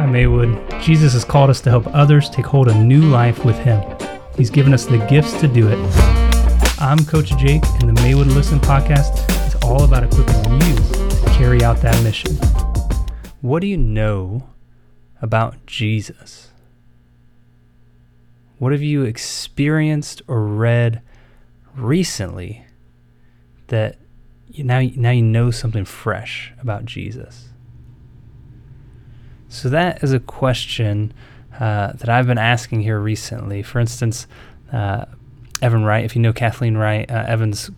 Hi, Maywood. Jesus has called us to help others take hold of new life with Him. He's given us the gifts to do it. I'm Coach Jake, and the Maywood Listen podcast is all about equipping you to carry out that mission. What do you know about Jesus? What have you experienced or read recently that now, now you know something fresh about Jesus? So that is a question uh, that I've been asking here recently. For instance, uh, Evan Wright, if you know Kathleen Wright, uh, Evan's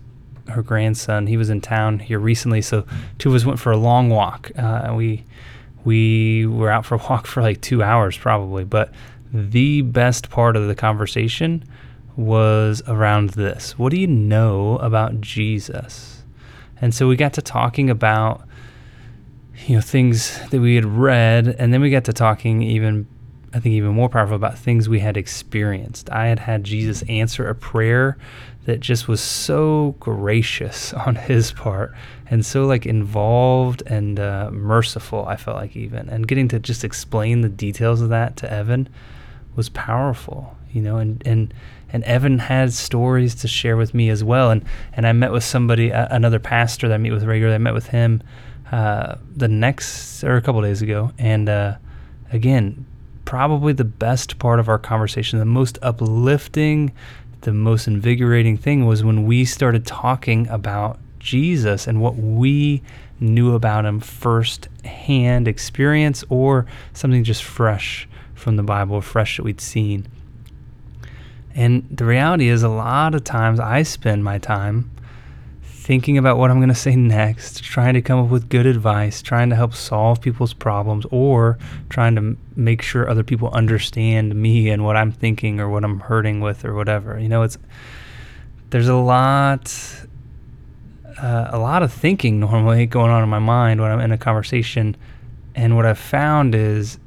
her grandson, he was in town here recently. So two of us went for a long walk. Uh, we we were out for a walk for like two hours probably, but the best part of the conversation was around this. What do you know about Jesus? And so we got to talking about you know things that we had read and then we got to talking even i think even more powerful about things we had experienced. I had had jesus answer a prayer that just was so gracious on his part and so like involved and uh, merciful i felt like even. And getting to just explain the details of that to evan was powerful you know and and and Evan had stories to share with me as well. And and I met with somebody another pastor that I meet with regularly. I met with him uh, the next or a couple days ago, and uh, again, probably the best part of our conversation, the most uplifting, the most invigorating thing was when we started talking about Jesus and what we knew about him first hand experience or something just fresh from the Bible, fresh that we'd seen. And the reality is, a lot of times I spend my time thinking about what I'm going to say next, trying to come up with good advice, trying to help solve people's problems, or trying to make sure other people understand me and what I'm thinking or what I'm hurting with or whatever. You know, it's there's a lot, uh, a lot of thinking normally going on in my mind when I'm in a conversation, and what I've found is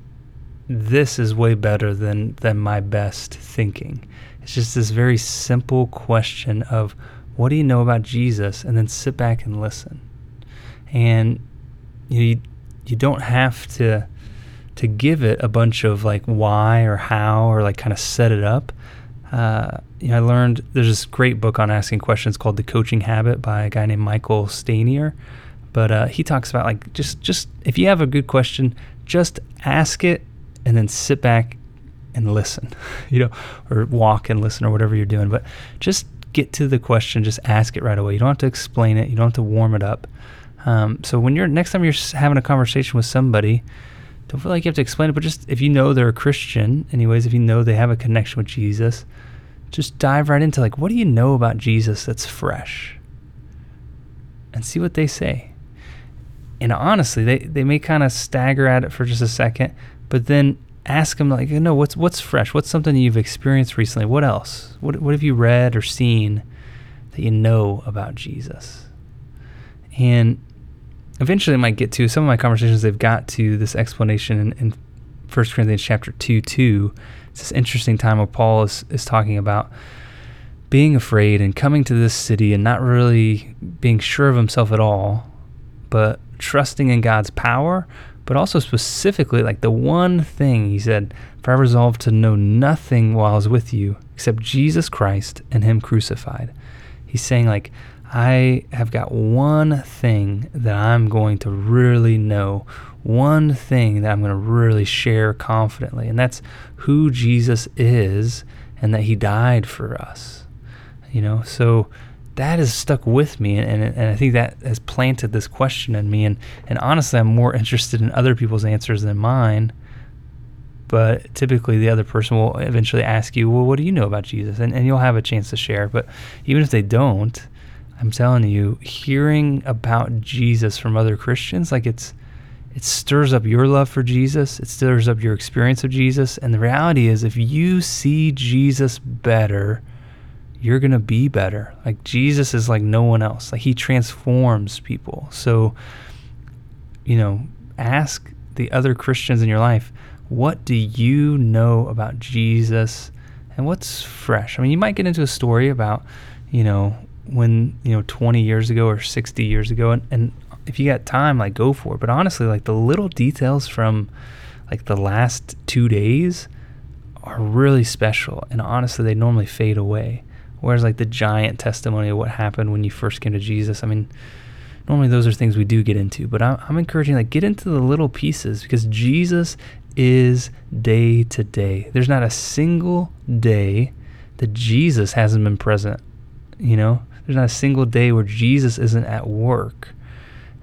this is way better than than my best thinking. It's just this very simple question of what do you know about Jesus? And then sit back and listen. And you you don't have to to give it a bunch of like why or how or like kind of set it up. Uh, you know, I learned there's this great book on asking questions called The Coaching Habit by a guy named Michael Stanier. But uh, he talks about like just just if you have a good question, just ask it and then sit back and listen, you know, or walk and listen or whatever you're doing. But just get to the question, just ask it right away. You don't have to explain it. You don't have to warm it up. Um, so when you're next time you're having a conversation with somebody, don't feel like you have to explain it. But just if you know they're a Christian, anyways, if you know they have a connection with Jesus, just dive right into like, what do you know about Jesus that's fresh, and see what they say. And honestly, they they may kind of stagger at it for just a second, but then ask them like, no, what's what's fresh? What's something you've experienced recently? What else? What what have you read or seen that you know about Jesus? And eventually, I might get to some of my conversations. They've got to this explanation in, in 1 Corinthians chapter two two. It's this interesting time where Paul is is talking about being afraid and coming to this city and not really being sure of himself at all, but trusting in God's power, but also specifically like the one thing he said, For I resolved to know nothing while I was with you except Jesus Christ and Him crucified. He's saying, like, I have got one thing that I'm going to really know, one thing that I'm going to really share confidently, and that's who Jesus is and that He died for us. You know, so that has stuck with me, and, and I think that has planted this question in me. And, and honestly, I'm more interested in other people's answers than mine. But typically, the other person will eventually ask you, Well, what do you know about Jesus? And, and you'll have a chance to share. But even if they don't, I'm telling you, hearing about Jesus from other Christians, like it's, it stirs up your love for Jesus. It stirs up your experience of Jesus. And the reality is, if you see Jesus better, you're going to be better. Like Jesus is like no one else. Like he transforms people. So, you know, ask the other Christians in your life, what do you know about Jesus and what's fresh? I mean, you might get into a story about, you know, when, you know, 20 years ago or 60 years ago and, and if you got time, like go for it. But honestly, like the little details from like the last two days are really special. And honestly, they normally fade away. Whereas, like the giant testimony of what happened when you first came to Jesus, I mean, normally those are things we do get into. But I'm, I'm encouraging, like, get into the little pieces because Jesus is day to day. There's not a single day that Jesus hasn't been present. You know, there's not a single day where Jesus isn't at work.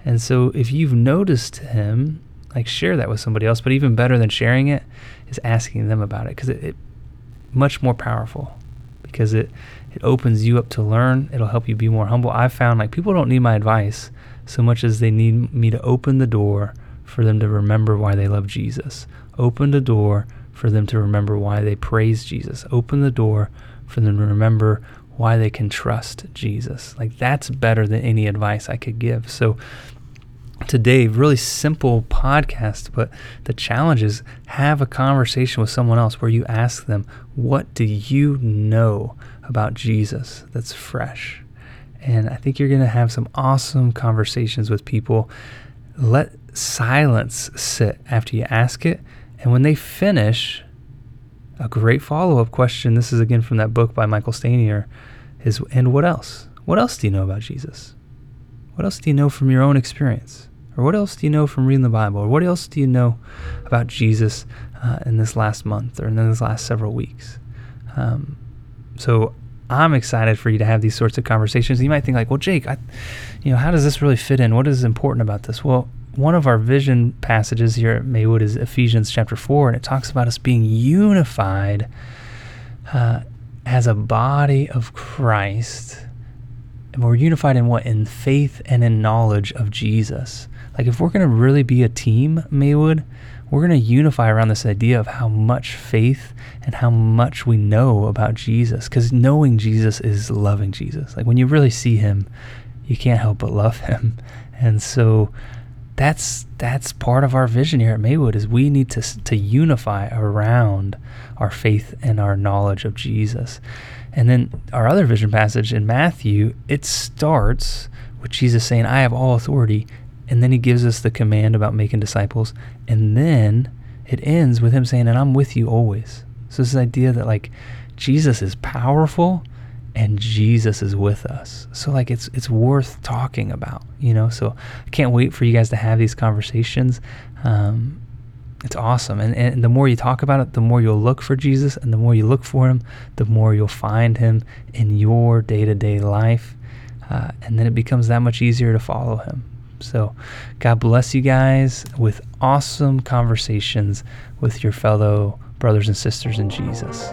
And so if you've noticed him, like share that with somebody else. But even better than sharing it is asking them about it because it, it much more powerful because it it opens you up to learn. It'll help you be more humble. I've found like people don't need my advice so much as they need me to open the door for them to remember why they love Jesus. Open the door for them to remember why they praise Jesus. Open the door for them to remember why they can trust Jesus. Like that's better than any advice I could give. So today, really simple podcast, but the challenge is have a conversation with someone else where you ask them, What do you know about Jesus that's fresh? And I think you're going to have some awesome conversations with people. Let silence sit after you ask it. And when they finish, a great follow up question this is again from that book by Michael Stanier is, And what else? What else do you know about Jesus? What else do you know from your own experience? Or what else do you know from reading the Bible? Or what else do you know about Jesus uh, in this last month or in this last several weeks? Um, so I'm excited for you to have these sorts of conversations. You might think like, well, Jake, I, you know, how does this really fit in? What is important about this? Well, one of our vision passages here at Maywood is Ephesians chapter four, and it talks about us being unified uh, as a body of Christ. And we're unified in what? In faith and in knowledge of Jesus. Like, if we're going to really be a team, Maywood, we're going to unify around this idea of how much faith and how much we know about Jesus. Because knowing Jesus is loving Jesus. Like, when you really see him, you can't help but love him. And so, that's that's part of our vision here at Maywood is we need to to unify around our faith and our knowledge of Jesus. And then our other vision passage in Matthew, it starts with Jesus saying, "I have all authority and then he gives us the command about making disciples. And then it ends with him saying, And I'm with you always. So this idea that like Jesus is powerful and Jesus is with us. So like it's it's worth talking about, you know. So I can't wait for you guys to have these conversations. Um, it's awesome, and and the more you talk about it, the more you'll look for Jesus, and the more you look for Him, the more you'll find Him in your day to day life, uh, and then it becomes that much easier to follow Him. So, God bless you guys with awesome conversations with your fellow brothers and sisters in Jesus.